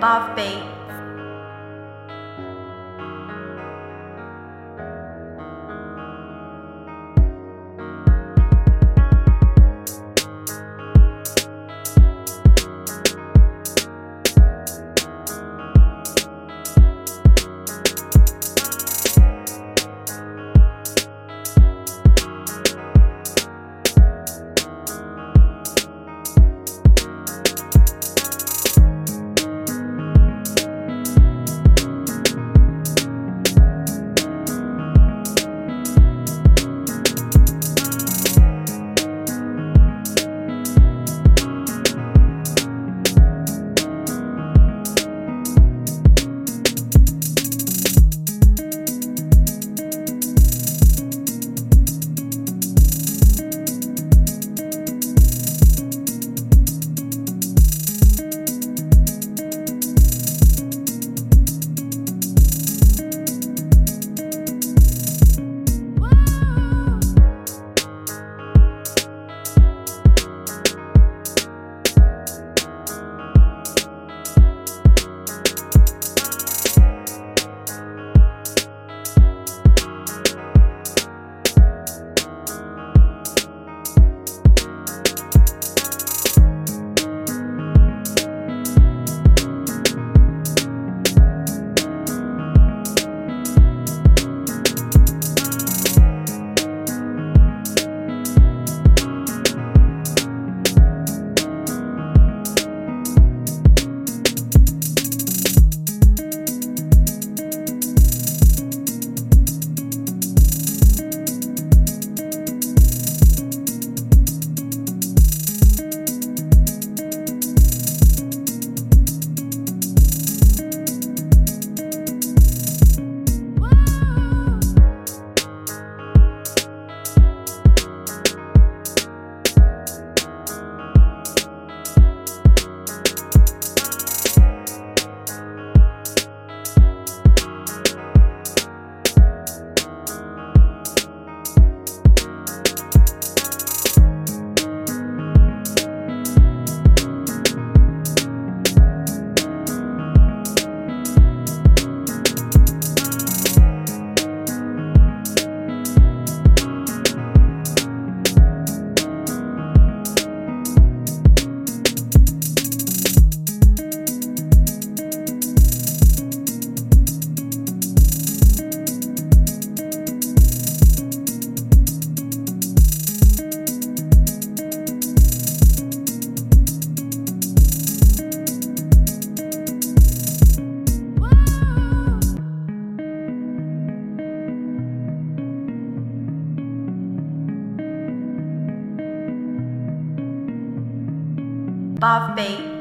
Love Beat. Beat.